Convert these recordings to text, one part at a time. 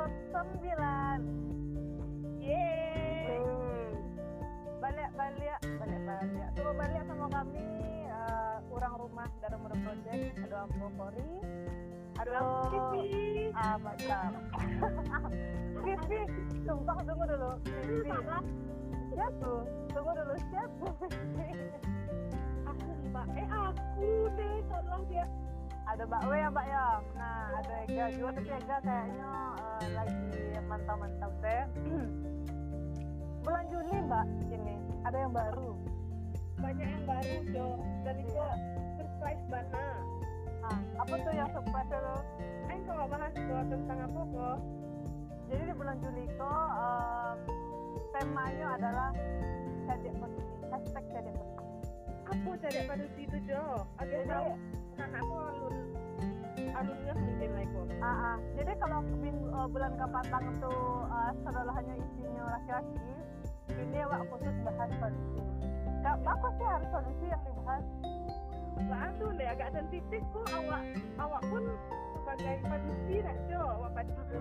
episode 9 Yeay. Balik balik balik balik Coba balik sama kami. Uh, Kurang rumah dari Muda Project. Ada Ambo Kori. Ada Pipi. Ah macam Pipi Sumpah tunggu dulu. Pipi Siapa? Tunggu dulu siapa? Aku mbak. Eh aku deh. Tolong dia. Ada Mbak W ya Mbak ya? Nah ada Ega juga. Tapi Ega kayaknya eh, lagi mantau-mantau teh. Bulan Juli Mbak ini ada yang baru? Banyak yang baru Jo. Dan itu surprise bana. ah, apa tuh yang surprise itu Eh kalau bahas kok tentang apa kok? jadi di bulan Juli kok em, temanya adalah cedek posisi hashtag cedek posisi Aku cari pada situ Jo. Agak Jadi- tahu. Aku alun alunnya. Ah, ah. jadi kalau minggu, eh, bulan kapatang itu uh, selalu hanya isinya laki-laki ini awak khusus bahas posisi Gak bagus sih harus posisi yang dibahas Lah aduh deh agak sensitif kok awak awak pun sebagai padusi nak Jo. Awak padusi.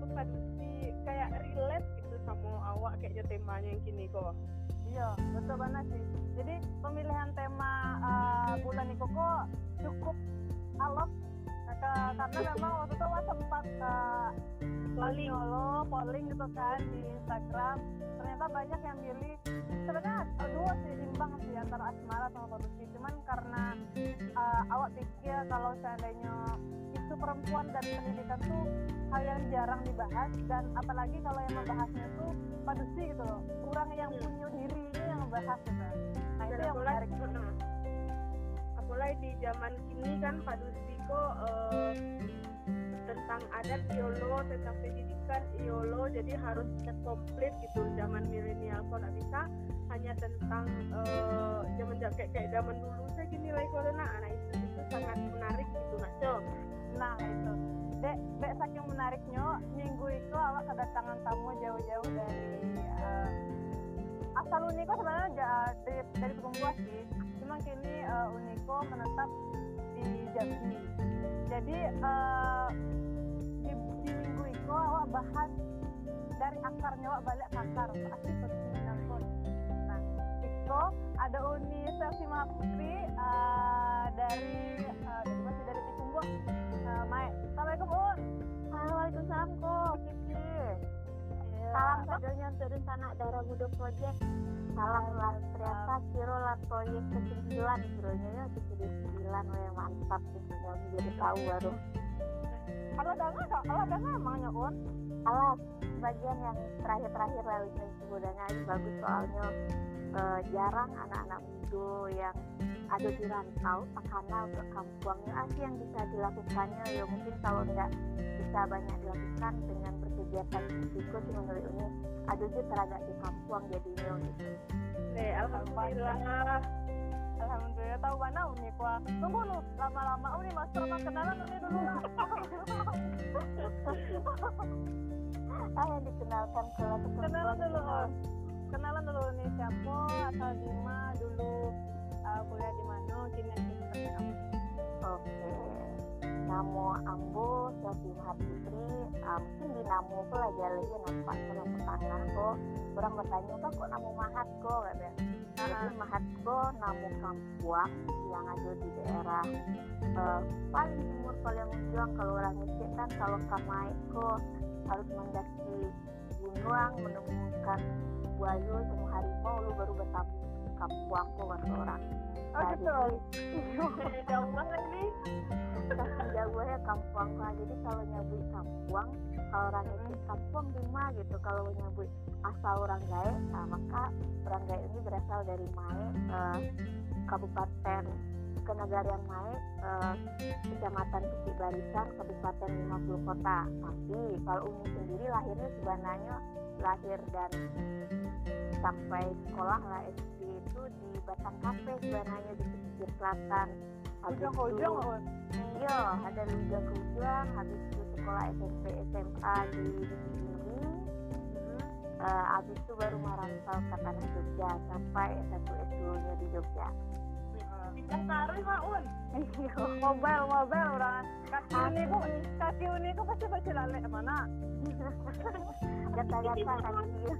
Aku padusi kayak relate gitu sama awak kayaknya temanya yang kini kok. Iya, betul banget sih. Jadi pemilihan tema uh, bulan itu kok cukup alot Karena memang waktu itu Wak sempat uh, Polling. polling gitu kan di Instagram. Ternyata banyak yang milih sebenarnya dua sih imbang sih antara asmara sama produksi. Cuman karena uh, awak pikir kalau seandainya isu perempuan dan pendidikan tuh hal yang jarang dibahas dan apalagi kalau yang membahasnya tuh padusi gitu loh orang yang Hmm. punya diri ini yang membahas gitu nah itu Dan yang apalagi, menarik apalagi di zaman kini kan Pak Dusiko eh, tentang adat IOLO, tentang pendidikan IOLO, jadi harus komplit gitu zaman milenial kok nggak bisa. Hanya tentang eh, zaman kayak kayak zaman dulu gini lah kalau nah, itu itu sangat menarik gitu nak nah itu. Dek dek saking menariknya minggu itu awak kedatangan tamu jauh-jauh dari uh, asal Uniko sebenarnya dari dari Buah sih. Cuma kini uh, Uniko menetap Jambi jadi uh, di, di minggu itu awak bahas dari akarnya awak balik ke akar asli pun nah itu ada Uni Selvi Mahaputri uh, dari uh, dari dari Buah uh, Mae. Assalamualaikum Un Waalaikumsalam kok. Salam kadonya untuk rencana Darah Budo Project. Salam luar ternyata kiro lah proyek ke-9 kironya ya ke-9 weh mantap sih. Sudah menjadi tahu baru. kalau ada nggak kalau ada nggak emangnya Un Alah, bagian yang terakhir-terakhir yang sebudanya ini bagus soalnya. Eh, jarang anak-anak muda yang ada di rantau karena untuk kampungnya. Apa yang bisa dilakukannya? Ya mungkin kalau nggak bisa banyak dilakukan dengan berkegiatan fisiko sih menurut ini. Ada juga teragak di kampung jadinya gitu. Nih, alhamdulillah. Alhamdulillah tahu mana Uni kuah tunggu lu lama-lama. Uni master mas kenalan Uni dulu. Lah ah yang dikenalkan ke kenalan dulu kenalan dulu Uni siapa? Asal di mana dulu uh, kuliah di mana? Kini seperti apa Oke, namo Ambo, Sofi Putri, uh, mungkin di namo aku lagi lagi nampak sama petangah kok. Orang bertanya kok kok namo Mahat kok, katanya. Jadi Mahat kok namo Kampuang yang ada di daerah uh, paling timur paling ujung kalau orang ngecek kan kalau kamai kok harus mendaki gunung menemukan buaya sama harimau lu baru bertamu ke Kampuang kok kata orang. oh gitu Jauh banget nih. Saking jauhnya kampung lah. Jadi kalau nyebut kampung kalau orang itu kampung di mana gitu. Kalau nyebut asal orang gae nah maka orang gae ini berasal dari Mae eh, kabupaten kenegarian Mae eh, kecamatan Peti Barisan kabupaten 50 kota. Tapi kalau Umi sendiri lahirnya sebenarnya lahir dan sampai sekolah lah SD itu di Batang Kafe sebenarnya di pesisir selatan Itu- ujung-ujung Un Iya, ada Liga Kujang, habis itu sekolah SMP SMA di Tinggi, Eh, habis itu baru merantau ke tanah Jogja sampai S1 S2 nya di Jogja. pindah taruh mah un. Iya mobile mobile orang. Kaki uniku kaki uniku pasti baca lalek mana? Gata-gata kaki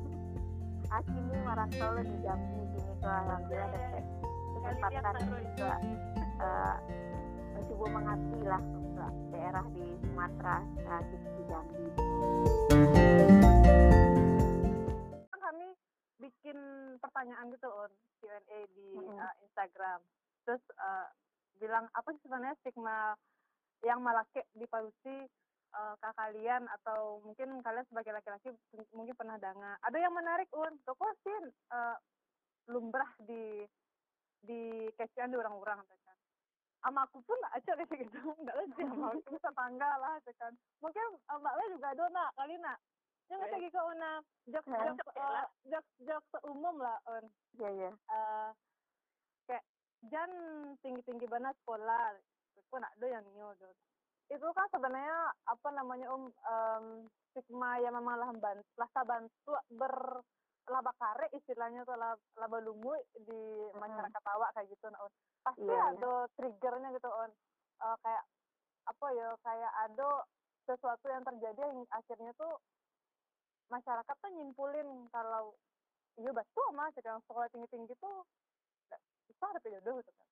Asli marantau di Jambi gini tuh alhamdulillah dapat kesempatan untuk eh, mencoba mengabdi lah untuk daerah di Sumatera saat di Jambi. kan kami bikin pertanyaan gitu on Q&A di uh, Instagram. Terus uh, bilang apa sih sebenarnya stigma yang malaki di Palusi uh, ke kalian atau mungkin kalian sebagai laki-laki mungkin pernah dengar ada yang menarik un toko sih uh, lumrah di di kecian di orang-orang sama aku pun aja kayak gitu. Nggak aja sama aku tetangga lah gitu kan. Mungkin uh, mbak Le juga ada nak kali nak. Yang Eh. kayak gitu una. Jok Eh. jok uh, jok jok seumum lah un. Iya iya. Eh, kayak jan tinggi tinggi banget sekolah. Aku nak do yang nyo itu kan sebenarnya apa namanya um em, stigma yang memang lah bantu lah bantu ber lah bakare istilahnya tuh lah lah belumu di masyarakat awak kayak gitu nah, Un. pasti Iya, iya. ada triggernya gitu on Eh, kayak apa ya kayak ada sesuatu yang terjadi yang akhirnya tuh masyarakat tuh nyimpulin kalau iya betul mas sekarang sekolah tinggi tinggi tuh bisa ada jodoh gitu kan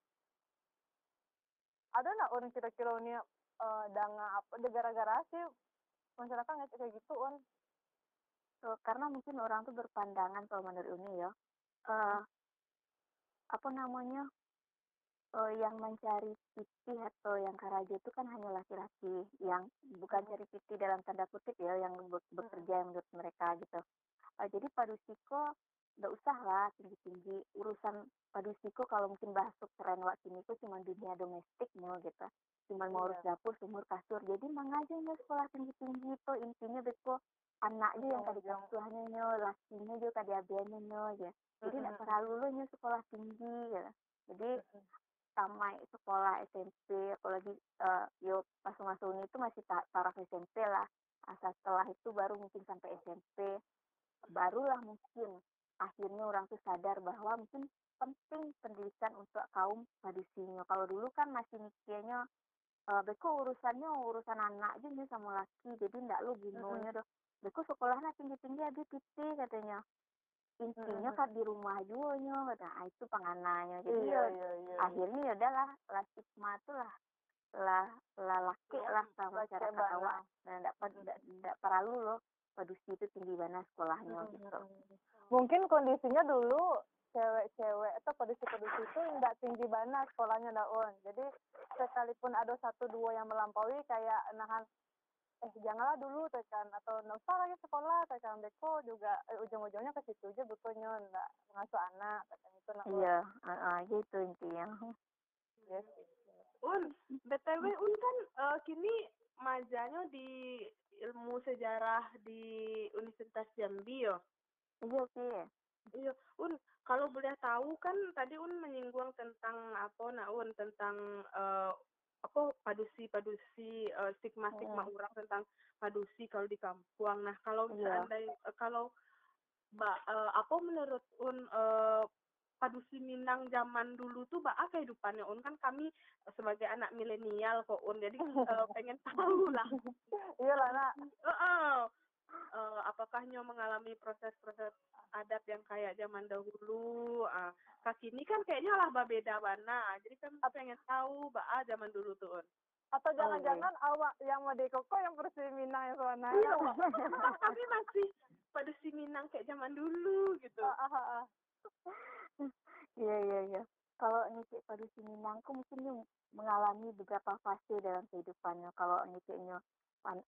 ada nggak orang kira-kira ini eh danga apa gara-gara sih masyarakat nggak kayak gitu on So, karena mungkin orang tuh berpandangan kalau menurut Uni ya, eh apa namanya, eh yang mencari piti atau yang karaja itu kan hanya laki-laki, yang bukan cari piti dalam tanda kutip ya, yang be- bekerja yang menurut mereka gitu. Eh, jadi padusiko nggak usah lah tinggi-tinggi. Urusan padusiko kalau mungkin bahas keren wak sini itu cuma dunia domestiknya gitu. Cuma mau urus dapur sumur kasur. Jadi mangajanya sekolah tinggi-tinggi itu intinya beko anaknya yang tadi Ujung-ujung. kasuhannya nyo lakinya juga tadi abiannya nyo ya. Jadi nggak Mm-mm. perlu lo nyo sekolah tinggi gitu jadi sama sekolah SMP apalagi eh, yo pas masuk uni itu masih ta- taraf SMP lah. Asal setelah itu baru mungkin sampai SMP barulah mungkin akhirnya orang tuh sadar bahwa mungkin penting pendidikan untuk kaum padusinya kalau dulu kan masih mikirnya eh beko urusannya urusan anak aja nih sama laki jadi ndak lu bunuhnya doh beko sekolahnya tinggi tinggi habis titik katanya. Intinya kan di rumah juga nyo kata ah, itu pengananya jadi iya ya iya iya akhirnya ya udahlah lah stigma tuh lah lah lah laki lah sama Laki masyarakat banget. awak dan tidak tidak perlu loh padusi itu tinggi mana sekolahnya gitu. mungkin kondisinya dulu cewek-cewek atau pedisi-pedisi itu nggak tinggi banget sekolahnya daun. Jadi sekalipun ada satu dua yang melampaui kayak nahan eh janganlah dulu tekan atau nggak usah lagi sekolah tekan beko juga eh, ujung-ujungnya ke situ aja betulnya nggak ngasuh anak tekan itu nah iya ah, ah, gitu intinya. Yes. un btw un kan eh, kini majanya di ilmu sejarah di Universitas Jambi yo. Iya sih Iya, Un, kalau boleh tahu kan tadi Un menyinggung tentang apa nah Un tentang eh, apa padusi-padusi eh, stigma-stigma Mm. orang tentang padusi kalau di kampung. Nah, kalau Iya. seandainya eh, kalau Mbak eh, apa menurut Un eh, padusi Minang zaman dulu tuh Mbak kehidupannya Un kan kami sebagai anak milenial kok Un jadi eh, pengen tahu lah iya lah nak. Eh, apakah Nyo mengalami proses-proses adat yang kayak zaman dahulu? Ah, kaki ini kan kayaknya lah beda mana. Jadi kan pengen tahu bah zaman dulu tuh. Atau iya. jangan-jangan awak yang mau dekoko yang persi minang yang sana Iya, tapi masih pada si Minang kayak zaman dulu gitu. Ah, ah, ah, ah. Iya iya iya. Kalau ngisi padusi Minangku mungkin mengalami beberapa fase dalam kehidupannya. Kalau ngisinya pan,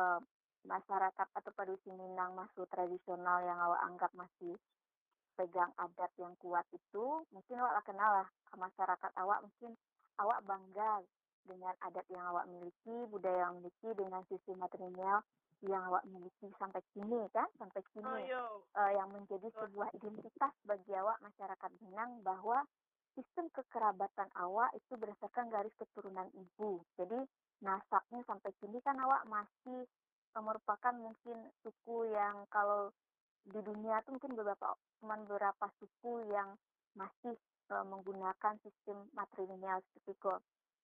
eh, masyarakat atau padusi Minang masuk tradisional yang awak anggap masih pegang adat yang kuat itu, mungkin awak kenal lah ke masyarakat awak mungkin awak bangga dengan adat yang awak miliki, budaya yang miliki dengan sisi material yang awak miliki sampai kini kan, sampai kini Oh yo. eh, yang menjadi sebuah identitas bagi awak masyarakat Minang bahwa sistem kekerabatan awak itu berdasarkan garis keturunan ibu. Jadi nasabnya sampai kini kan awak masih merupakan mungkin suku yang kalau di dunia itu mungkin beberapa cuman beberapa suku yang masih uh, menggunakan sistem matrilineal seperti itu.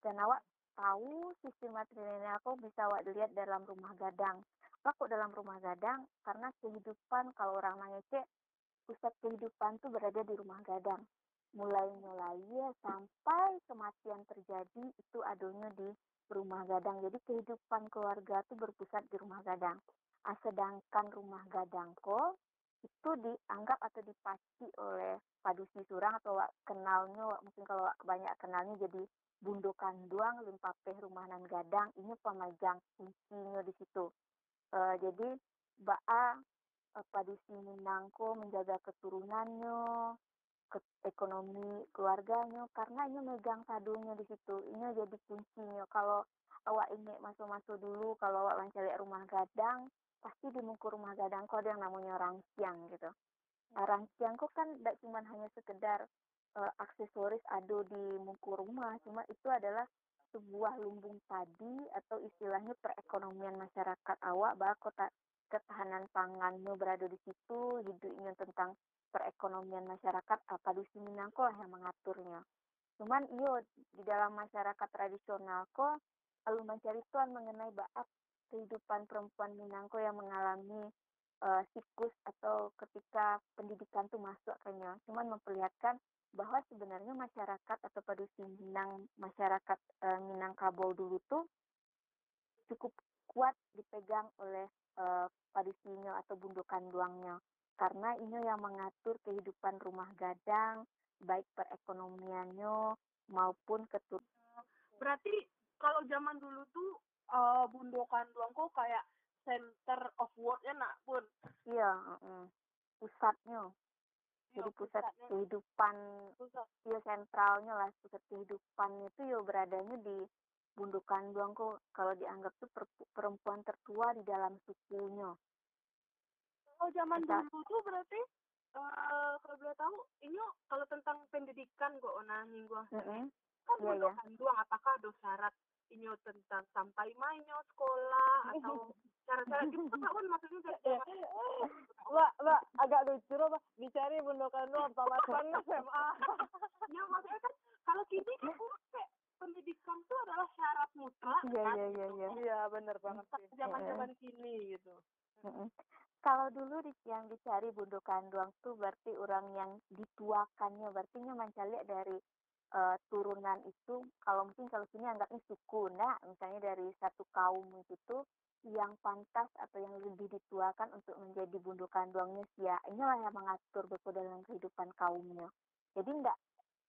Dan awak tahu sistem matrilineal kok bisa awak lihat dalam rumah gadang. Apa kok dalam rumah gadang? Karena kehidupan kalau orang mengecek pusat kehidupan tuh berada di rumah gadang. Mulai-mulai ya sampai kematian terjadi itu adanya di rumah gadang. Jadi kehidupan keluarga tuh berpusat di rumah gadang. Ah, sedangkan rumah gadang kok itu dianggap atau dipaci oleh padusi surang atau wak kenalnya wak, mungkin kalau wak banyak kenalnya jadi bundukan duang limpapeh rumahan gadang ini pemegang kuncinya di situ uh, jadi baa uh, padusi Minangko menjaga keturunannya ke ekonomi keluarganya karena ini megang sadunya di situ. Ini jadi kuncinya kalau awak ini masuk-masuk dulu kalau awak mencari rumah gadang pasti di muka rumah gadang kok ada yang namanya rangsiang gitu. Nah, rangsiang kok kan tidak cuma hanya sekedar uh, aksesoris ada di muka rumah. Cuma itu adalah sebuah lumbung padi atau istilahnya perekonomian masyarakat awak bahwa kota ketahanan pangannya berada di situ hidupnya tentang perekonomian masyarakat apa di sini lah yang mengaturnya. Cuman iyo di dalam masyarakat tradisional kok lalu mencari tuan mengenai baat kehidupan perempuan Minangko yang mengalami uh, siklus atau ketika pendidikan tuh masuk kayaknya. Cuman memperlihatkan bahwa sebenarnya masyarakat atau padusi Minang masyarakat uh, Minangkabau dulu tuh cukup kuat dipegang oleh uh, padusinya atau bundukan duangnya karena ini yang mengatur kehidupan rumah gadang baik perekonomiannya maupun ketur berarti kalau zaman dulu tuh uh, bundokan doang kok kayak center of world-nya nak pun iya uh, pusatnya. Iya, jadi pusat pusatnya. kehidupan pusat. ya sentralnya lah pusat kehidupan itu ya beradanya di bundukan doang kok kalau dianggap tuh perempuan tertua di dalam sukunya oh zaman dulu tuh berarti uh, kalau boleh tahu ini kalau tentang pendidikan kok ona gua. Mm -hmm. kan yeah, bundukan yeah. doang apakah ada syarat inyo tentang sampai mainnya sekolah atau cara-cara gitu? Kan maksudnya kayak mbak mbak agak lucu loh dicari bundokan lo pamatan SMA ya maksudnya kan kalau kini kan kayak pendidikan itu adalah syarat mutlak iya kan? iya iya iya. Iya benar banget sih. zaman zaman kini gitu kalau dulu yang dicari bundukan doang tuh berarti orang yang dituakannya berarti mencari dari uh, turunan itu. Kalau mungkin kalau sini anggapnya suku. Nah misalnya dari satu kaum itu yang pantas atau yang lebih dituakan untuk menjadi bundukan duangnya sia inilah yang mengatur betul dalam kehidupan kaumnya. Jadi ndak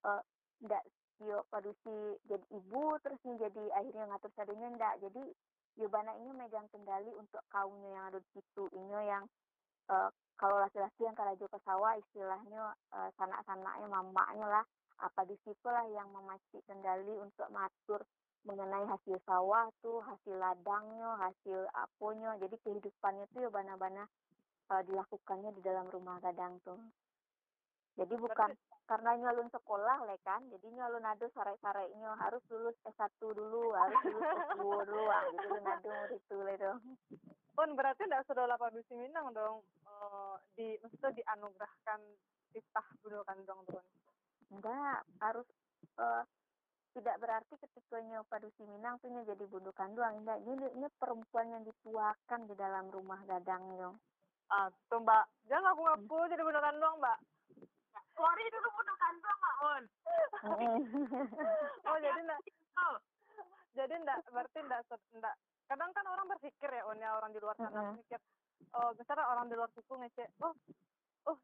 uh, ndak yo padusi jadi ibu terus jadi akhirnya ngatur sadunya ndak jadi Yobana ini megang kendali untuk kaumnya yang ada di situ. Ini yang uh, kalau laki-laki yang kalajo ke sawah istilahnya uh, sanak-sanaknya mamanya lah apa di lah yang memaci kendali untuk mengatur mengenai hasil sawah tuh hasil ladangnya hasil aponya. Jadi kehidupannya tuh ya bana-bana uh, dilakukannya di dalam rumah gadang tuh jadi bukan karena nyalun sekolah le kan? Jadi nyalun nado sare-sarenya harus lulus S1 dulu harus lulus S2 dulu ah gitu nado itu le dong. Pun berarti tidak sudah lapar di Minang dong uh, di maksudnya dianugerahkan titah bunukan dong tuh enggak harus uh, tidak berarti ketika padusi Minang tuh jadi bundukan doang enggak ini ini perempuan yang dituakan di dalam rumah gadangnya ah tuh mbak. Jangan aku ngaku jadi bundukan doang mbak tuh bundukan doang mbak on oh jadi enggak oh. jadi enggak berarti enggak enggak kadang kan orang berpikir ya on ya orang di luar sana berpikir oh misalnya orang di luar suku ngecek oh oh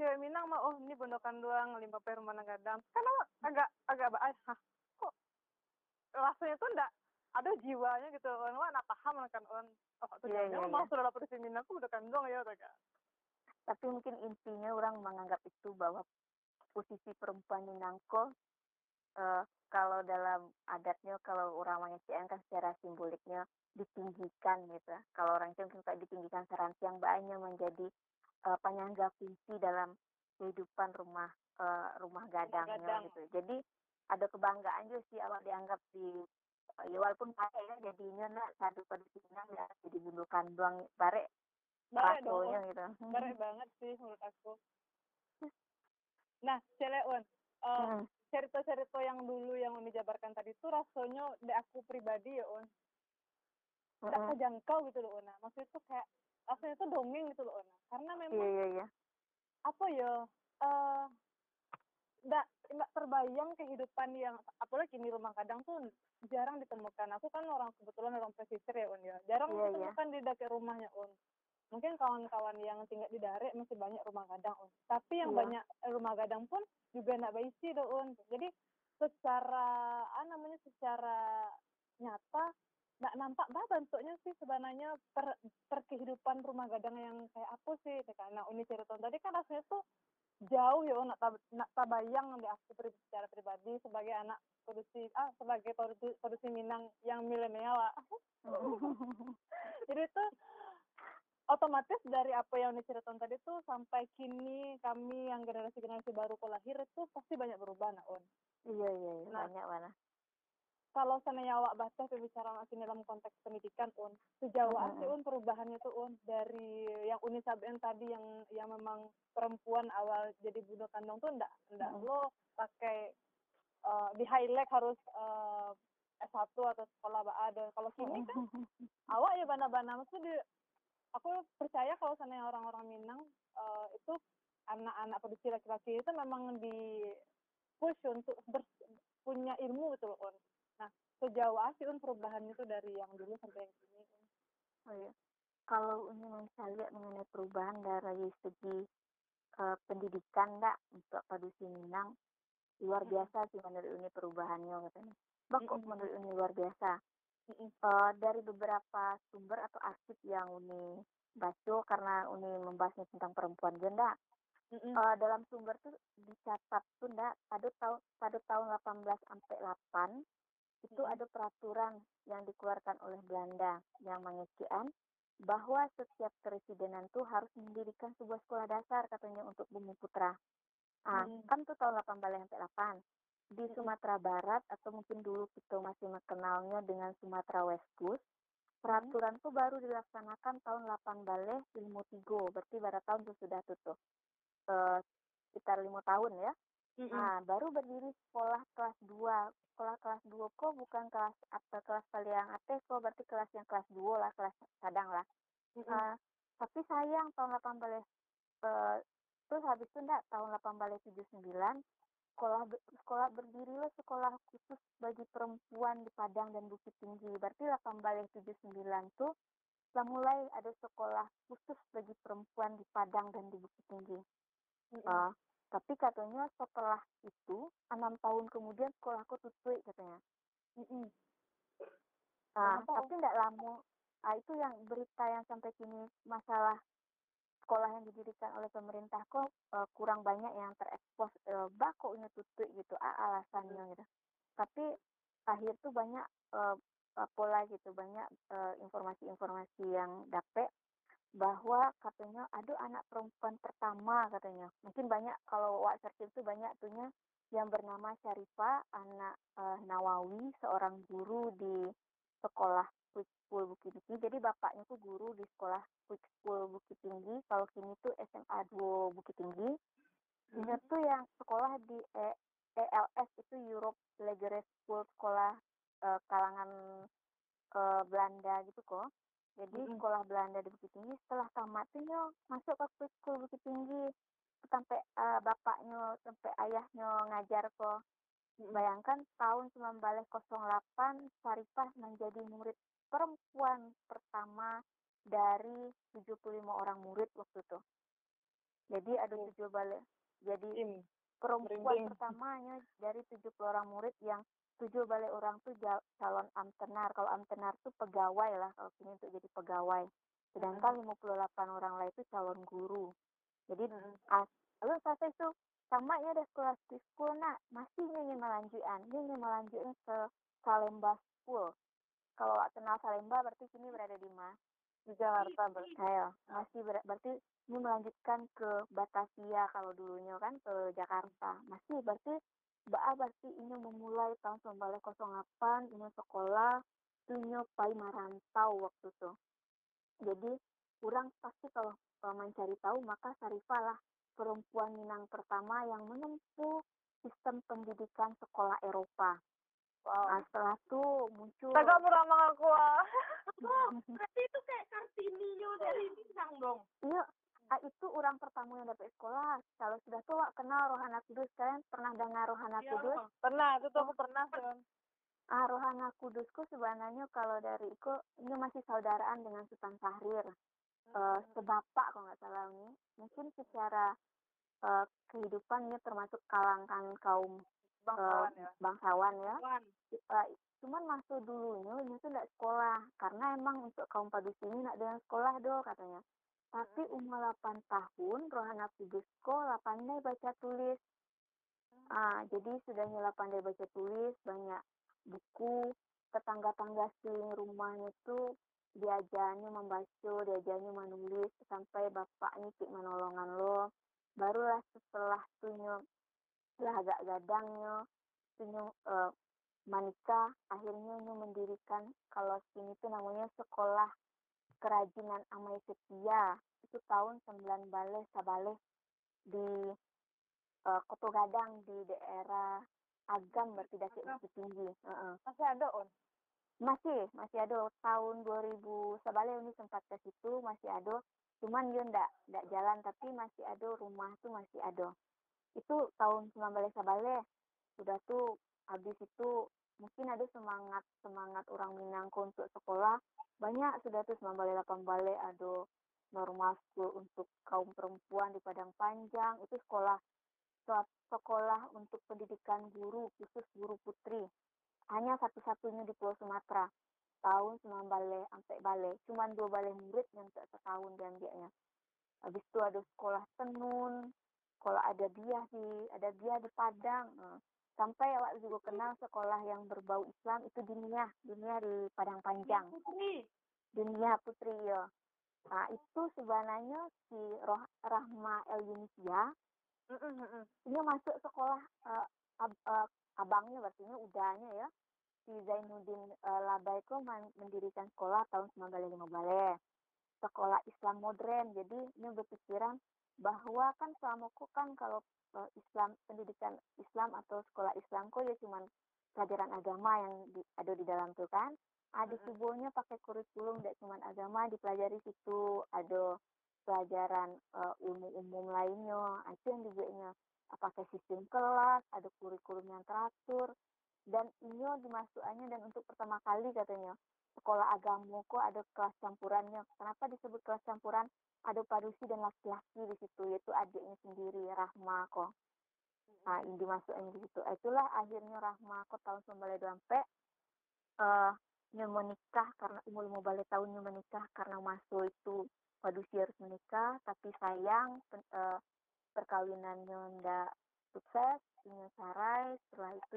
cewek Minang mah oh ini bondokan doang lima per rumah gadang. Karena agak agak bahas hah kok rasanya tuh enggak ada jiwanya gitu orang mana paham kan orang oh tuh yeah, yeah, mau sudah lapor di Minang aku bondokan doang ya kak tapi mungkin intinya orang menganggap itu bahwa posisi perempuan Minangko uh, kalau dalam adatnya kalau orang mengecek kan secara simboliknya ditinggikan gitu kalau orang itu mungkin kayak ditinggikan serantiang banyak menjadi uh, penyangga fungsi dalam kehidupan rumah uh, rumah gadangnya gadang. gitu. Jadi ada kebanggaan juga sih awak dianggap di ya walaupun pakai ya jadinya nak satu pada ya jadi bulu kandung bare bare dong gitu. Bare banget sih menurut aku. Nah, Celeun, eh, Hmm. cerita-cerita yang dulu yang Uni jabarkan tadi tuh rasanya di aku pribadi ya on tidak Mm-mm. kejangkau gitu loh Ona maksudnya tuh kayak rasanya tuh dongeng gitu loh Ona karena memang Iya iya iya. apa ya eh nggak nggak terbayang kehidupan yang apalagi di rumah kadang tuh jarang ditemukan aku kan orang kebetulan orang pesisir ya un ya jarang Iya, iya. ditemukan di dekat rumahnya un mungkin kawan-kawan yang tinggal di daerah masih banyak rumah gadang un tapi yang Iya. banyak rumah gadang pun juga nggak baisi do un jadi secara ah namanya secara nyata nggak nampak bah bentuknya sih sebenarnya per, per kehidupan rumah gadang yang kayak apa sih karena uni cerita tadi kan rasanya tuh jauh ya nak tab- nak tabayang di aku secara pribadi sebagai anak produksi ah sebagai produksi, produksi Minang yang milenial ah. jadi itu otomatis dari apa yang diceritakan tadi tuh sampai kini kami yang generasi generasi baru lahir itu pasti banyak berubah nak on Iya iya iya. Nah. banyak mana. kalau seandainya awak baca berbicara masih dalam konteks pendidikan un sejauh apa sih un perubahannya tuh un dari yang uni saben tadi yang yang memang perempuan awal jadi budak kandung tuh ndak ndak lo pakai eh, di highlight harus eh, S1 atau sekolah ada kalau kini kan awak ya bana-bana maksudnya di, aku percaya kalau seandainya orang-orang Minang eh, itu anak-anak produksi laki-laki itu memang di push untuk ber- punya ilmu gitu loh Un. Nah sejauh apa sih Un perubahannya itu dari yang dulu sampai yang kini Un? Oh iya. Kalau ini bisa lihat mengenai perubahan dari segi eh, pendidikan enggak untuk padusi Minang luar biasa sih menurut ini perubahannya katanya. Mm-mm. menurut ini luar biasa. Mm-mm. Eh, dari beberapa sumber atau arsip yang Uni baca karena Uni membahasnya tentang perempuan genda. Mm-mm. Eh, dalam sumber tuh dicatat tuh ndak pada tahun pada tahun 18 sampai 8 itu ada peraturan yang dikeluarkan oleh Belanda yang mengikian bahwa setiap keresidenan tuh harus mendirikan sebuah sekolah dasar katanya untuk bumi putra. Ah, Mm-mm. kan tuh tahun 18 sampai 8. Di. Sumatera Barat atau mungkin dulu kita masih mengenalnya dengan Sumatera West Coast, peraturan tuh baru dilaksanakan tahun 8 balik ilmu tigo, berarti pada tahun tuh sudah tutup. Eh, sekitar lima tahun ya. Nah, baru berdiri sekolah kelas 2. Sekolah kelas 2 kok bukan kelas apa kelas paling atas kok berarti kelas yang kelas 2 lah, kelas cadang lah. Mm-mm. Ah, tapi sayang tahun 8 balik eh, terus habis itu enggak tahun 8 balik 79 sekolah sekolah berdirilah sekolah khusus bagi perempuan di Padang dan Bukit Tinggi. Berarti 8 balik 79 tuh sudah mulai ada sekolah khusus bagi perempuan di Padang dan di Bukit Tinggi. Mm-mm. Ah, tapi katanya setelah itu enam tahun kemudian sekolahku tutup katanya. Mm-mm. Ah, Kenapa, tapi tidak lama. Ah, itu yang berita yang sampai kini masalah sekolah yang didirikan oleh pemerintah kok eh, kurang banyak yang terekspos eh, bah kok ini tutup gitu ah, alasannya gitu. Tapi akhir tuh banyak eh, eh, pola gitu banyak eh, informasi-informasi yang dapet bahwa katanya ada anak perempuan pertama katanya mungkin banyak kalau wak search itu banyak tuhnya yang bernama Syarifah anak eh, Nawawi seorang guru di sekolah Quick School Bukit Tinggi. Jadi bapaknya tuh guru di sekolah Quick School Bukit Tinggi. Kalau kini tuh SMA 2 Bukit Tinggi. Ini tuh yang sekolah di E- ELS itu Europe Leger School sekolah eh, kalangan eh, Belanda gitu kok. Jadi Mm-mm. sekolah Belanda di Bukit Tinggi. Setelah tamat tuh masuk ke Quick School Bukit Tinggi. Sampai eh, bapaknya sampai ayahnya ngajar kok. Mm-mm. bayangkan tahun 1908 Sarifah menjadi murid perempuan pertama dari 75 orang murid waktu itu jadi ada Oh. tujuh balik jadi Im. perempuan pertamanya dari 70 orang murid yang tujuh balik orang tuh ja- calon amtenar. Kalau amtenar tuh pegawai lah, kalau sini untuk jadi pegawai. Sedangkan 58 orang lain itu calon guru. Jadi Mm-mm. lalu saya itu sama ya ada sekolah di school nak masih ingin melanjutkan, ingin melanjutkan ke Salemba School. Kalau kenal Salemba berarti sini berada di mana? Di Jakarta. Ayo, masih ber- berarti ini melanjutkan ke Batavia kalau dulunya kan ke Jakarta. Masih berarti Mbak berarti ini memulai tahun 1908 ini sekolah dunia pai marantau waktu itu. Jadi kurang pasti kalau kalau mencari tahu maka Sarifah lah perempuan Minang pertama yang menempuh sistem pendidikan sekolah Eropa. Wow Nah, setelah itu muncul Taga murah aku ah. Oh, berarti itu kayak kartini yo dari bintang dong. Iya, ah, itu orang pertama yang dapat sekolah. Kalau sudah tua kenal Rohana Kudus, kalian pernah dengar Rohana Iya, Kudus? pernah itu tuh aku pernah Jon. Ah, Rohana Kudusku sebenarnya kalau dari itu ini masih saudaraan dengan Sultan Syahrir. Eh, sebapak kalau nggak salah ini. Mungkin secara eh, kehidupan ini termasuk kalangan kaum bangsawan ya bangsawan ya. Cuman masuk dulunya tuh nggak sekolah karena emang untuk kaum padus ini ada yang sekolah do katanya. Tapi umur 8 tahun Rohana Kudusku 8 baca tulis. Ah, jadi sudahnya 8 baca tulis banyak buku tetangga-tangga sekeliling rumahnya tuh diajarnya membaca, diajarnya menulis sampai bapaknya cik menolongan lo. Barulah setelah tunyo lah agak gadangnya tunyo eh, menikah akhirnya nyo mendirikan kalau sini tuh namanya sekolah kerajinan Amai Setia. Itu tahun 9 balik sabale di eh, Koto Gadang di daerah Agam berarti. Bukit Tinggi. Heeh. Masih ada on masih masih ada. Tahun 2000 sebalik ini sempat ke situ masih ada. Cuman dia ndak ndak jalan tapi masih ada rumah tuh masih ada itu tahun 19 sebalik sudah tuh habis itu mungkin ada semangat semangat orang Minangko untuk sekolah. Banyak sudah tuh 19 18 balik ada normal school untuk kaum perempuan di Padang Panjang. Itu sekolah se- sekolah untuk pendidikan guru khusus guru putri. Hanya satu-satunya di Pulau Sumatera tahun 9 balik sampai balik cuman dua balik murid yang tak setahun diambilnya. Habis itu ada sekolah tenun sekolah ada biah di ada biah di Padang eh. sampai awak juga kenal sekolah yang berbau Islam itu dunia dunia di Padang Panjang. Putri. dunia putri ya. Nah itu sebenarnya si Roh Rahma El Yunisia ini masuk sekolah eh, ab- eh, abangnya berarti ini udahnya ya. Si Zainuddin uh, mendirikan sekolah tahun 1915 sekolah Islam modern jadi ini berpikiran bahwa kan selama ku kan kalau eh, Islam pendidikan Islam atau sekolah Islam kok ya cuman pelajaran agama yang di, ada di dalam tuh kan. Ada subuhnya pakai kurikulum tidak cuman agama dipelajari situ. Ada pelajaran eh, ilmu umum lainnya. Itu yang dibuatnya pakai sistem kelas ada kurikulum yang teratur. Dan ini dimasukannya dan untuk pertama kali katanya sekolah agama kok ada kelas campurannya. Kenapa disebut kelas campuran? Ada parusi dan laki-laki di situ yaitu adiknya sendiri Rahma kok nah ini dimasukkan di situ. Itulah akhirnya Rahma kok tahun 19 sampai eh menikah karena umur lima balik tahun nyo menikah karena masuk itu padusi harus menikah. Tapi sayang pen- eh, perkawinannya ndak sukses nyo sarai. Setelah itu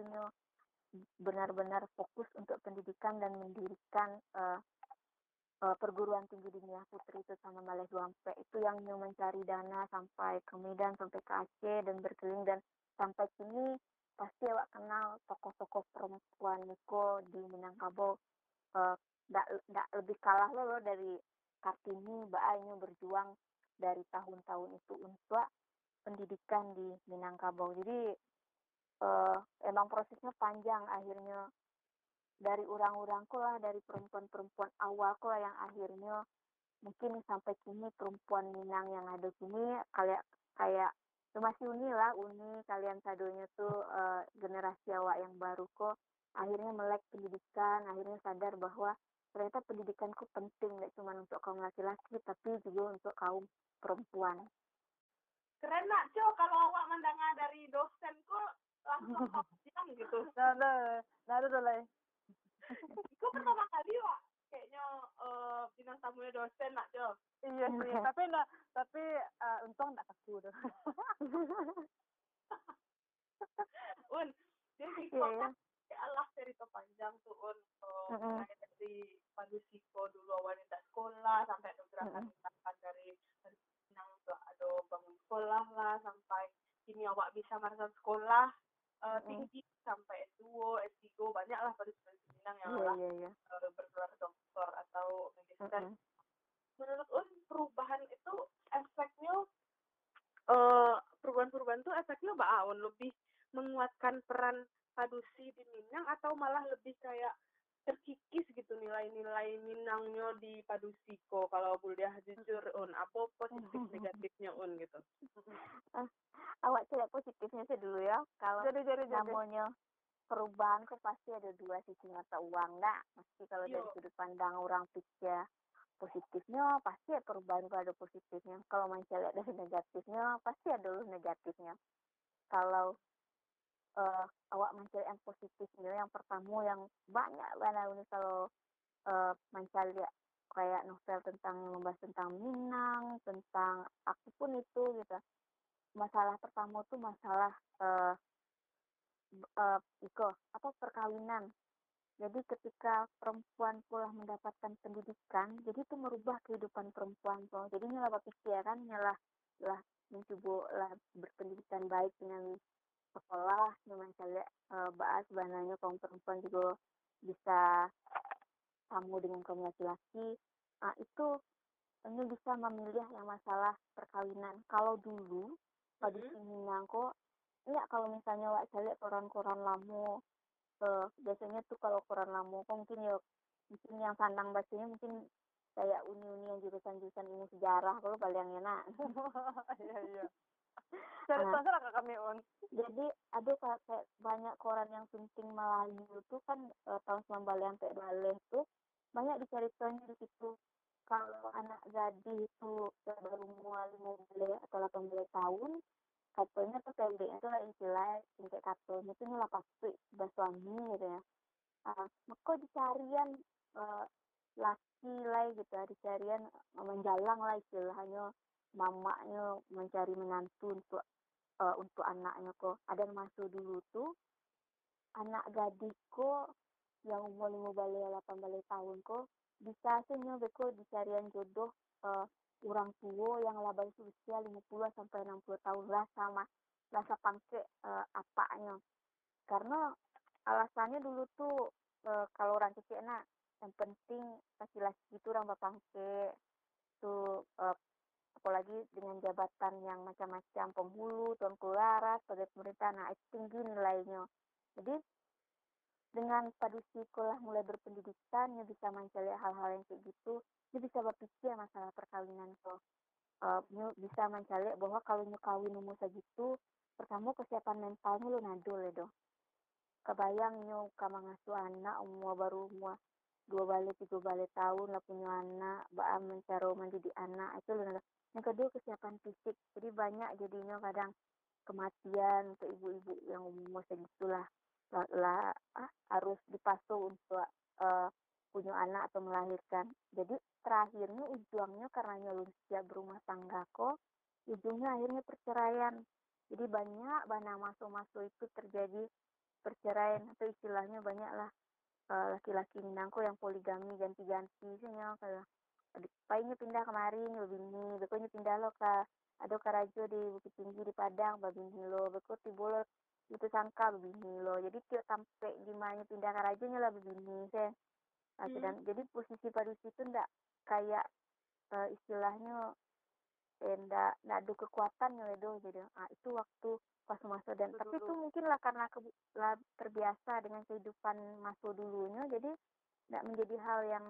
benar-benar fokus untuk pendidikan dan mendirikan eh, eh, perguruan tinggi dunia putri itu sama Malay sampai itu yang mencari dana sampai ke Medan sampai ke Aceh dan berkeliling. Dan sampai kini pasti awak kenal tokoh-tokoh perempuan Niko di Minangkabau. Eh, ndak ndak lebih kalah loh, loh dari Kartini Mbak Ainyo berjuang dari tahun-tahun itu untuk pendidikan di Minangkabau. Jadi eh, emang prosesnya panjang akhirnya. Dari orang-orangku lah dari perempuan-perempuan awal lah yang akhirnya mungkin sampai kini perempuan Minang yang ada kini kayak kayak ya masih uni lah uni kalian sadonya tuh eh, generasi awak yang baru kok akhirnya melek pendidikan akhirnya sadar bahwa ternyata pendidikanku penting tidak cuma untuk kaum laki-laki tapi juga untuk kaum perempuan. Keren nak, Jo. Kalau awak mendengar dari dosen kok langsung bilang gitu. nah nah nah ada lah Itu pertama kali wak kayaknya eh, bintang tamunya dosen nak, Jo. iya sih tapi nah tapi eh, untung nggak aku tuh Un, jadi Iya, kok ya. Allah cerita panjang tuh Un. Oh, mulai dari Padusiko dulu wanita sekolah sampai ada gerakan-gerakan dari dari Minang tuh ada bangun sekolah lah sampai kini awak bisa masuk sekolah eh, Mm-mm. tinggi sampai S2, S3 banyak lah pada Minang yang iya lah iya iya eh, bergelar doktor atau magister. Mm-mm. Menurut Un perubahan itu efeknya eh perubahan-perubahan tuh efeknya bah Un lebih menguatkan peran padusi di Minang atau malah lebih kayak terkikis gitu nilai-nilai Minangnya di Padusiko kalau boleh jujur un. Apa positif negatifnya un gitu? Uh, awak tidak positifnya sih dulu ya. Kalau jadi, jadi, namanya perubahan kok pasti ada dua sisi mata uang. Nak meski kalau dari sudut pandang orang pikir positifnya pasti ya perubahan kok ada positifnya. Kalau mancel lihat dari negatifnya pasti ada dulu negatifnya. Kalau uh, awak mencari yang positif gitu yang pertama yang banyak banget kalau uh, mencari kayak novel tentang membahas tentang Minang tentang apa pun itu gitu. Masalah pertama tuh masalah uh, uh, iko apa perkawinan. Jadi ketika perempuan pula mendapatkan pendidikan jadi itu merubah kehidupan perempuan tuh. Jadi nyala pikiran nyala lah mencoba lah berpendidikan baik dengan sekolah dengan saya uh, bahas sebenarnya kaum perempuan juga bisa kamu dengan kaum laki-laki. Nah, itu ini bisa memilih yang masalah perkawinan. Kalau dulu kalau di sini kok ya kalau misalnya wak saya lihat koran-koran lama uh, biasanya tuh kalau koran lama kok mungkin ya mungkin yang sandang bacanya mungkin kayak uni-uni yang jurusan-jurusan ilmu sejarah kalau paling enak. Iya iya Nah, kami. Jadi ada kayak banyak koran yang penting Melayu itu kan uh, tahun sembilan sampai balik tuh banyak diceritakan di situ. Kalau anak gadis itu baru mulai lima belas atau delapan belas tahun katanya tuh pendek itu lah istilah tingkat katanya itu nyala pasti suami gitu ya. Uh, maka dicarian uh, laki lah gitu ya dicarian menjalang lah istilahnya mamanya mencari menantu untuk uh, untuk anaknya kok ada masuk dulu tuh anak gadis kok yang umur lima balik delapan balik tahun kok bisa senyum beko dicarian jodoh uh, orang tua yang laba usia 50 sampai 60 tahun lah sama rasa pangke uh, apanya. Karena alasannya dulu tuh uh, kalau orang kecil nak yang penting laki-laki itu orang bapangke. Tuh uh, apalagi dengan jabatan yang macam-macam penghulu, tuan keluaras, sebagai pemerintah, nah itu tinggi nilainya. Jadi dengan padu sekolah mulai berpendidikan, ya bisa mencari hal-hal yang kayak gitu, dia bisa berpikir masalah perkawinan kok. Uh, bisa mencari bahwa kalau kawin umur segitu, pertama kesiapan mentalnya lu nadul ya dong. Kebayang nyo kamu ngasuh anak umur baru umur dua balik tiga balik tahun lah punya anak, baam mencari mendidik anak itu lu nadul yang kedua kesiapan fisik. Jadi banyak jadinya kadang kematian untuk ibu-ibu yang umur segitulah. Lah, lah ah, harus dipasuh untuk uh, punya anak atau melahirkan. Jadi terakhirnya ujungnya karena nyelum siap berumah tangga kok ujungnya akhirnya perceraian. Jadi banyak banyak masuk-masuk itu terjadi perceraian atau istilahnya banyaklah uh, laki-laki Minangko yang poligami ganti-ganti sih kayak painya pindah kemarin babini bekonya pindah lo ke ada karajo di Bukit Tinggi di Padang babini lo beko tibolo itu sangka babini lo. Jadi tiap sampai di mana pindah karajonya lah babini saya nah, hmm. jadi posisi pada situ ndak kayak uh, istilahnya eh, ndak ndak ada kekuatan ya do jadi ah itu waktu pas masa dan tapi itu mungkin lah karena ke, lah, terbiasa dengan kehidupan masa dulunya jadi ndak menjadi hal yang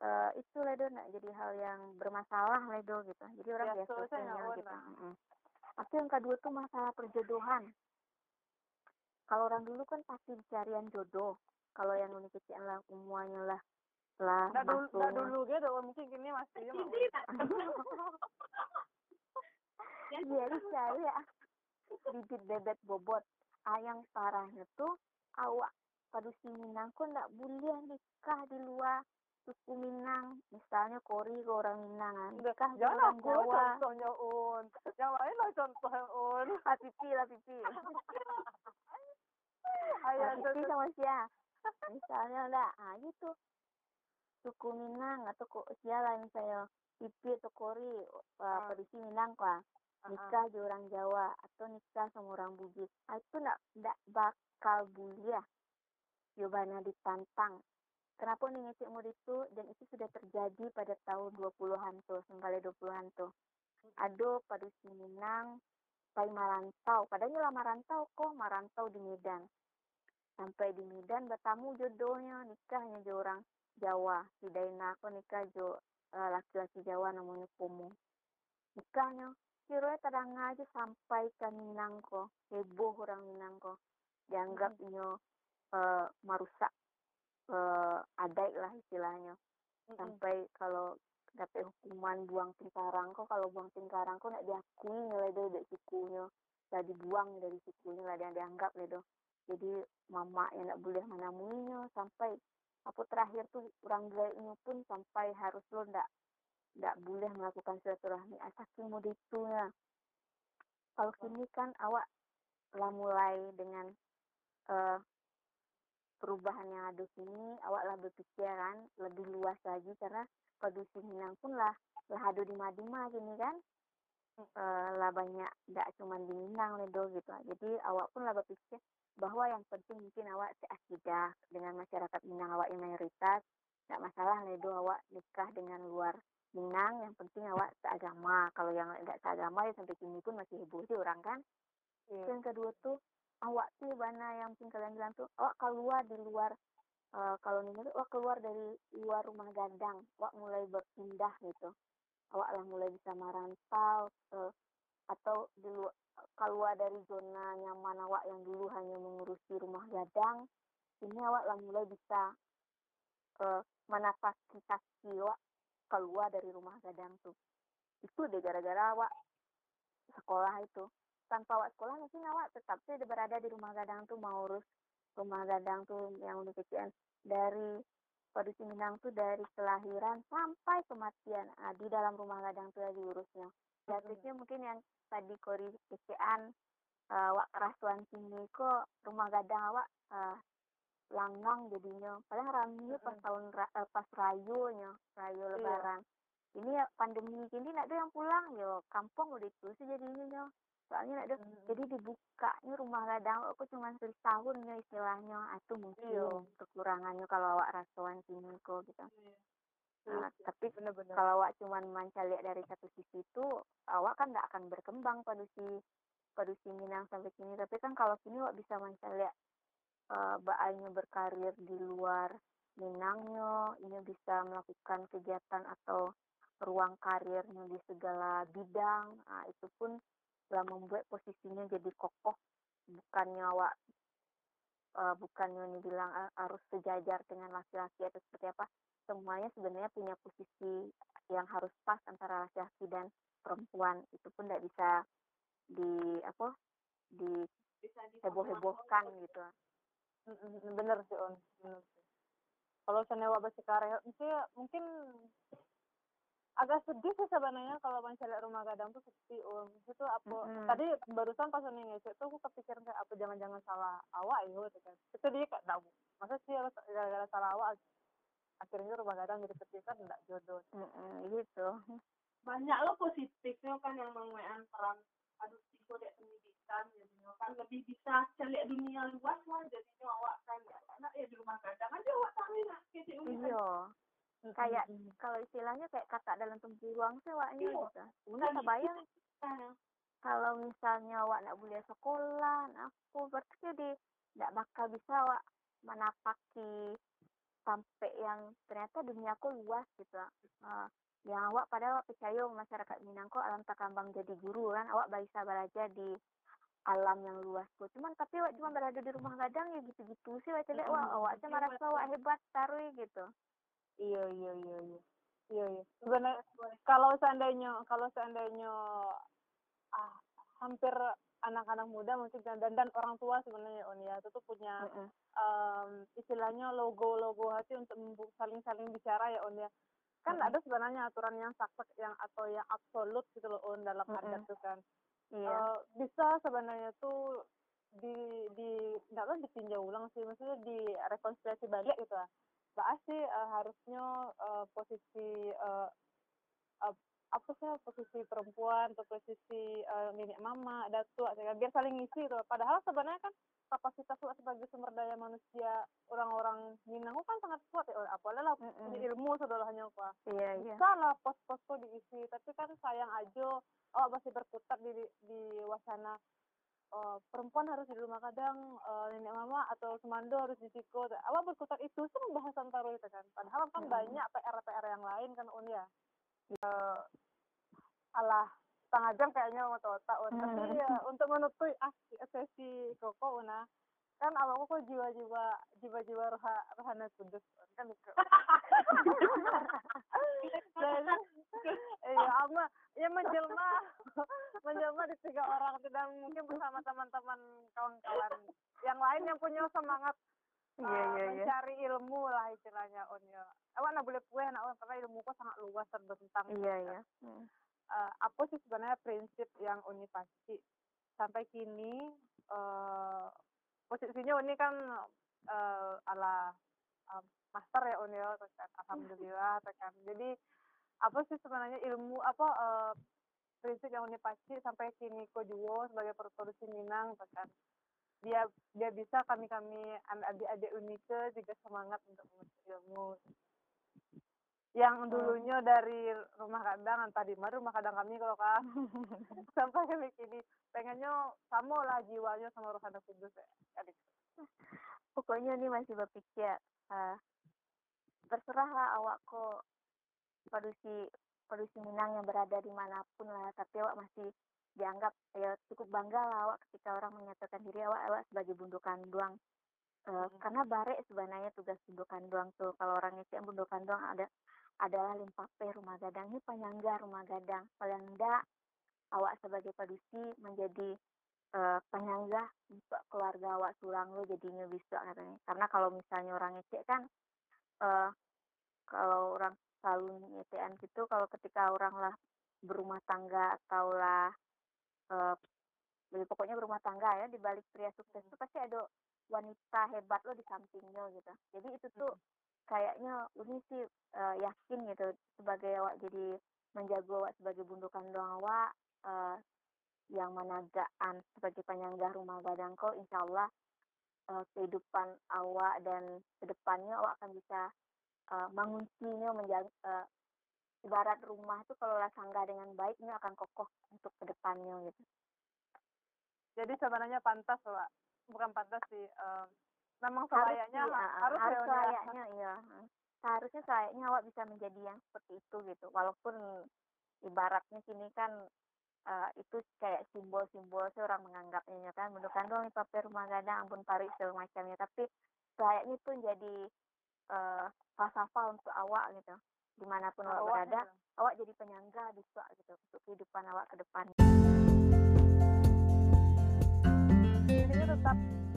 uh, itu ledo nak jadi hal yang bermasalah ledo gitu. Jadi orang ya, biasa saja gitu. mm tapi yang kedua tuh masalah perjodohan. Kalau orang dulu kan pasti carian jodoh. Kalau yang unik kecil lah semuanya lah lah nggak dulu nggak dulu gitu mungkin gini masih iya dicari ya bibit bebet bobot. Ah yang parahnya tuh awak pada si Minang kok nggak boleh nikah di luar suku Minang. Misalnya Kori ke orang Minang kan jangan aku Jawa. contohnya un. Yang lain lah contoh un. Ah pipi lah pipi. Ayo ah, pipi sama siapa? Misalnya lah ah gitu suku Minang atau kok siapa misalnya pipi atau Kori uh, ah. pedisi Minang kah nikah di orang Jawa atau nikah sama orang Bugis. Ah, itu ndak ndak bakal bully ya jawabannya ditantang. Kenapa nih ngisi umur itu? Dan itu sudah terjadi pada tahun 20-an tuh, sampai 20-an tuh. Ado pada Minang sampai merantau. Padahal lama merantau kok merantau di Medan. Sampai di Medan bertamu jodohnya nikahnya jo orang Jawa. Si Daina aku nikah jo uh, laki-laki Jawa namanya Pomo. Nikahnya kira terang aja sampai ke Minang kok heboh orang Minang kok dianggapnya uh, merusak uh, adat lah istilahnya. Sampai kalau dapat hukuman buang tingkarang kok kalau buang tingkarang kok nak diakui nilai dari sukunya lah dibuang dari sukunya lah dia dianggap gitu jadi mama yang tidak boleh menemuinya sampai apa terakhir tuh orang gaibnya pun sampai harus lo ndak ndak boleh melakukan silaturahmi saking mau ya kalau kini kan awak lah mulai dengan uh, perubahan yang ada sini awak lah berpikiran lebih luas lagi karena produksi Minang pun lah lah ada di Madima gini kan. Uh, lah banyak tidak cuma di Minang ledo gitu jadi awak pun lah berpikir bahwa yang penting mungkin awak seakidah dengan masyarakat Minang awak yang mayoritas. Tidak masalah ledo awak nikah dengan luar Minang yang penting awak seagama. Kalau yang tidak seagama ya sampai kini pun masih heboh sih orang kan. Yeah. yang kedua tuh awak sih mana yang penting kalian bilang tuh awak keluar di luar uh, kalau nih awak keluar dari luar rumah gadang awak mulai berpindah gitu. Awak lah mulai bisa merantau uh, atau di luar keluar dari zona nyaman awak yang dulu hanya mengurusi rumah gadang ini awak lah mulai bisa uh, menapaki kaki awak keluar dari rumah gadang tuh itu deh gara-gara awak sekolah itu. Tanpa awak sekolah mungkin awak tetap sih berada di rumah gadang tuh mau urus rumah gadang tuh yang udah kecian dari produksi Minang tuh dari kelahiran sampai kematian nah, di dalam rumah gadang tuh lagi urusnya Jatuhnya hmm. mungkin yang tadi kori kecean uh, wak kerasuan sini kok rumah gadang awak uh, langgang jadinya paling ramai pas tahun uh, pas rayunya rayu iya. lebaran ini ya pandemi ini nak ada yang pulang yo kampung udah itu sih jadinya soalnya nak ada hmm. jadi dibukanya rumah gadang aku cuma setahun ya istilahnya itu mungkin iya. kekurangannya kalau awak rasuan sini kok gitu iya. Nah, tapi bener-bener. kalau awak cuma manca lihat dari satu sisi itu, awak kan tidak akan berkembang pada si pada si Minang sampai sini. Tapi kan kalau sini awak bisa manca lihat uh, baaknya berkarir di luar Minangnya, ini bisa melakukan kegiatan atau ruang karirnya di segala bidang. Nah, itu pun telah membuat posisinya jadi kokoh. Bukannya awak uh, bukannya ini bilang uh, harus sejajar dengan laki-laki atau seperti apa semuanya sebenarnya punya posisi yang harus pas antara laki-laki dan perempuan. Itu pun tidak bisa di apa di heboh-hebohkan gitu. Bener sih on bener sih. Kalau senewa sekarang mungkin mungkin agak sedih sih sebenarnya kalau mencari rumah gadang tuh seperti um itu apa mm-hmm. tadi barusan pas nih itu aku kepikiran kayak apa jangan-jangan salah awak ya gitu kan. Itu dia kayak tahu masa sih gara-gara salah awak akhirnya rumah gadang jadi seperti kan enggak jodoh. Mm-hmm, gitu. Banyak lo positifnya kan yang mengenai peran adopsi kode pendidikan jadinya kan lebih bisa cari dunia luas lah jadinya awak kan ya anak ya di rumah gadang aja awak tahu lah gitu iya. Kayak mm-hmm. kalau istilahnya kayak kakak dalam tempuruang sih awaknya iya. gitu. Udah kebayang kalau misalnya awak nak boleh sekolah aku berarti jadi tidak bakal bisa awak menapaki sampai yang ternyata duniaku luas gitu. Uh, yang awak padahal awak percaya masyarakat Minang kok alam takambang jadi guru kan. Awak bisa belajar di alam yang luas kok cuman tapi awak cuma berada di rumah gadang ya gitu-gitu sih awak cedek wah awak cuma merasa awak hebat taruh gitu. Iya iya iya iya. Iya iya. Sebenarnya kalau seandainya kalau seandainya ah hampir anak-anak muda mungkin dan dan orang tua sebenarnya on ya itu tuh punya mm -hmm. um, istilahnya logo-logo hati untuk saling-saling bicara ya on ya kan mm -hmm. ada sebenarnya aturan yang saklek yang atau yang absolut gitu loh on dalam mm -hmm. adat tuh kan iya. uh, bisa sebenarnya tuh di di nggak tahu ditinjau ulang sih maksudnya di rekonsiliasi balik gitu lah bahas sih uh, harusnya uh, posisi uh, uh, apa sih posisi perempuan atau posisi uh, nenek mama datu biar saling ngisi tuh. Padahal sebenarnya kan kapasitas lu sebagai sumber daya manusia orang-orang Minang kan sangat kuat ya. Apalagi lah Mm-mm. punya ilmu saudaranya apa iya iya. Bisa lah pos-pos tuh diisi. Tapi kan sayang aja awak masih berkutat di di wacana eh, perempuan harus di rumah kadang eh, nenek mama atau semando harus di siko awak berkutat itu? Sih pembahasan taruh itu kan. Padahal kan Mm-mm. banyak PR-PR yang lain kan un ya Eh, alah setengah jam kayaknya mau otak un tapi ya untuk menutup ah, sesi koko una kan awakku kok jiwa-jiwa jiwa-jiwa roha rohana kudus kan itu jadi iya ama ya menjelma menjelma di tiga orang dan mungkin bersama teman-teman kawan-kawan yang lain yang punya semangat iya uh, iya iya. mencari ilmu lah istilahnya on ya. Awak nak boleh kue nak on karena ilmuku sangat luas dan bentang iya iya. Mm. Eh, apa sih sebenarnya prinsip yang Uni pasti? Sampai kini eh posisinya Uni kan eh, ala eh, master ya Uni ya. Tekan alhamdulillah tekan jadi apa sih sebenarnya ilmu apa prinsip yang Uni pasti sampai kini Kojuwo sebagai produksi Minang tekan dia dia bisa kami kami adik-adik Unike juga semangat untuk menuntut ilmu. Yang dulunya dari rumah kadang entah di mana rumah kadang kami kalau kak sampai kami kini pengennya sama lah jiwanya sama Rohana Kudus ya Kan itu. pokoknya ini masih berpikir eh terserah lah awak kok produksi produksi Minang yang berada di mana pun lah tapi awak masih dianggap ya cukup bangga lah awak ketika orang menyatakan diri awak awak sebagai bundukan doang Eh, Hmm. karena barek sebenarnya tugas bundukan doang tuh. Kalau orang ngecek bundukan doang ada adalah limpape rumah gadang. Ini penyangga rumah gadang. Paling enggak awak sebagai produksi menjadi eh, penyangga untuk keluarga awak surang lo jadinya bisa katanya. Karena kalau misalnya orang ngecek kan eh kalau orang selalu nyetean gitu kalau ketika orang lah berumah tangga atau lah jadi pokoknya berumah tangga ya di balik pria sukses itu pasti ada wanita hebat lo di sampingnya gitu. Jadi itu tuh kayaknya ini sih eh, yakin gitu sebagai awak jadi menjaga awak sebagai bundukan doang awak eh, yang managaan sebagai penyangga rumah gadang kau insya Allah eh, kehidupan awak dan ke depannya awak akan bisa eh, menguncinya menjaga eh, ibarat rumah itu kalau lah sanggah dengan baik ini akan kokoh untuk ke depannya gitu. Jadi sebenarnya pantas lah bukan pantas sih eh, memang selayaknya harus, harus ya, Uni, ya. layaknya iya. Seharusnya kayaknya awak bisa menjadi yang seperti itu gitu. Walaupun ibaratnya sini kan eh, itu kayak simbol-simbol sih orang menganggapnya ya kan. Menurutkan dong paper rumah gadang ampun segala macamnya. Tapi kayaknya itu jadi eh, falsafah untuk awak gitu di mana pun awak Awak, berada ya. awak jadi penyangga bisa gitu untuk kehidupan awak ke depan intinya tetap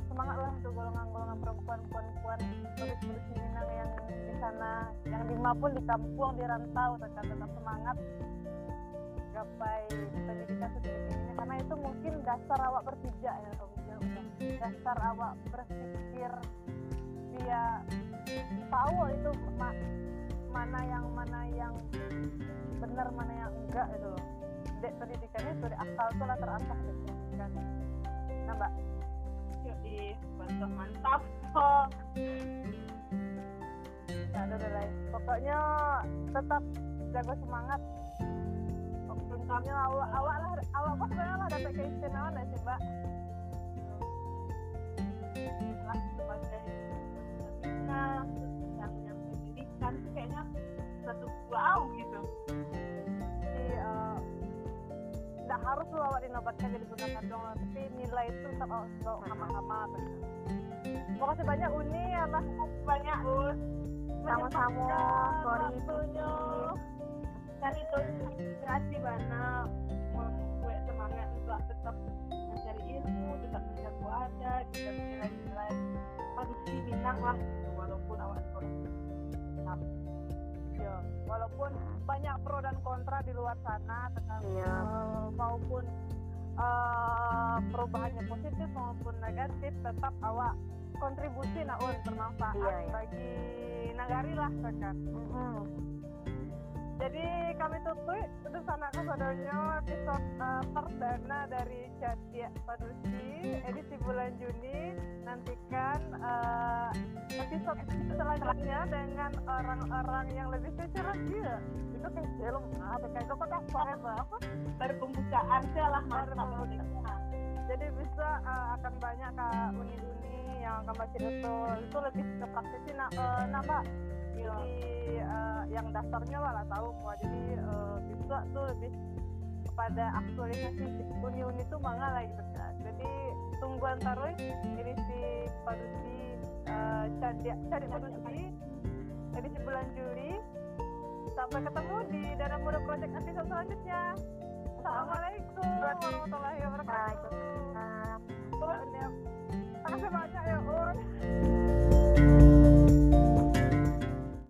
semangat lah untuk golongan-golongan perempuan perempuan turis-turis Minang yang di sana yang di pun di kampung di rantau tetap tetap semangat gapai pendidikan setinggi karena itu mungkin dasar awak berpijak ya Jo. dasar awak berpikir dia tahu itu ma- mana yang mana yang benar mana yang enggak itu loh Dek, pendidikannya dari akal tuh lah terasah gitu kan nah mbak Yoi, mantap mantap. Oh, Nah, udah, lain. Pokoknya tetap jaga semangat. Intinya awak awak lah awak kok sebenarnya lah dapat keistimewaan ya sih mbak. lah sebagai yang tuh kayaknya satu wow gitu. Jadi eh, nggak harus awak dinobatkan jadi gunakan dong, tapi nilai itu tetap awak bawa sama-sama. Makasih banyak Uni atas Banyak us. sama-sama sorry waktunya. Dan itu inspirasi banyak membuat semangat juga tetap mencari ilmu, tetap menjaga adat, dan nilai-nilai produksi Minang lah walaupun banyak pro dan kontra di luar sana tentang Iya. eh, maupun eh, perubahannya positif maupun negatif tetap awak kontribusi naun bermanfaat Iya, iya. bagi nagari lah kan. Mm-mm. Jadi kami tutup untuk sana saudaranya episode eh, perdana dari Catia Padusi edisi bulan Juni. Nantikan eh, episode selanjutnya dengan orang-orang yang lebih spesial lagi. Ya itu kayak film apa kayak apa kak apa baru pembukaan sih lah Baru mantap pembukaan. jadi bisa uh, akan banyak kak uni-uni yang akan baca itu. Itu lebih ke praktisi nah, uh, pak jadi uh, eh, yang dasarnya malah tahu kok. Jadi uh, bisa tuh lebih kepada aktualisasi union itu mangga lah gitu kan. Jadi tunggu taruh ini si parusi uh, eh, cari cari parusi jadi si bulan Juli. Sampai ketemu di dalam mode Project episode selanjutnya. Assalamualaikum warahmatullahi wabarakatuh. Terima kasih banyak ya Un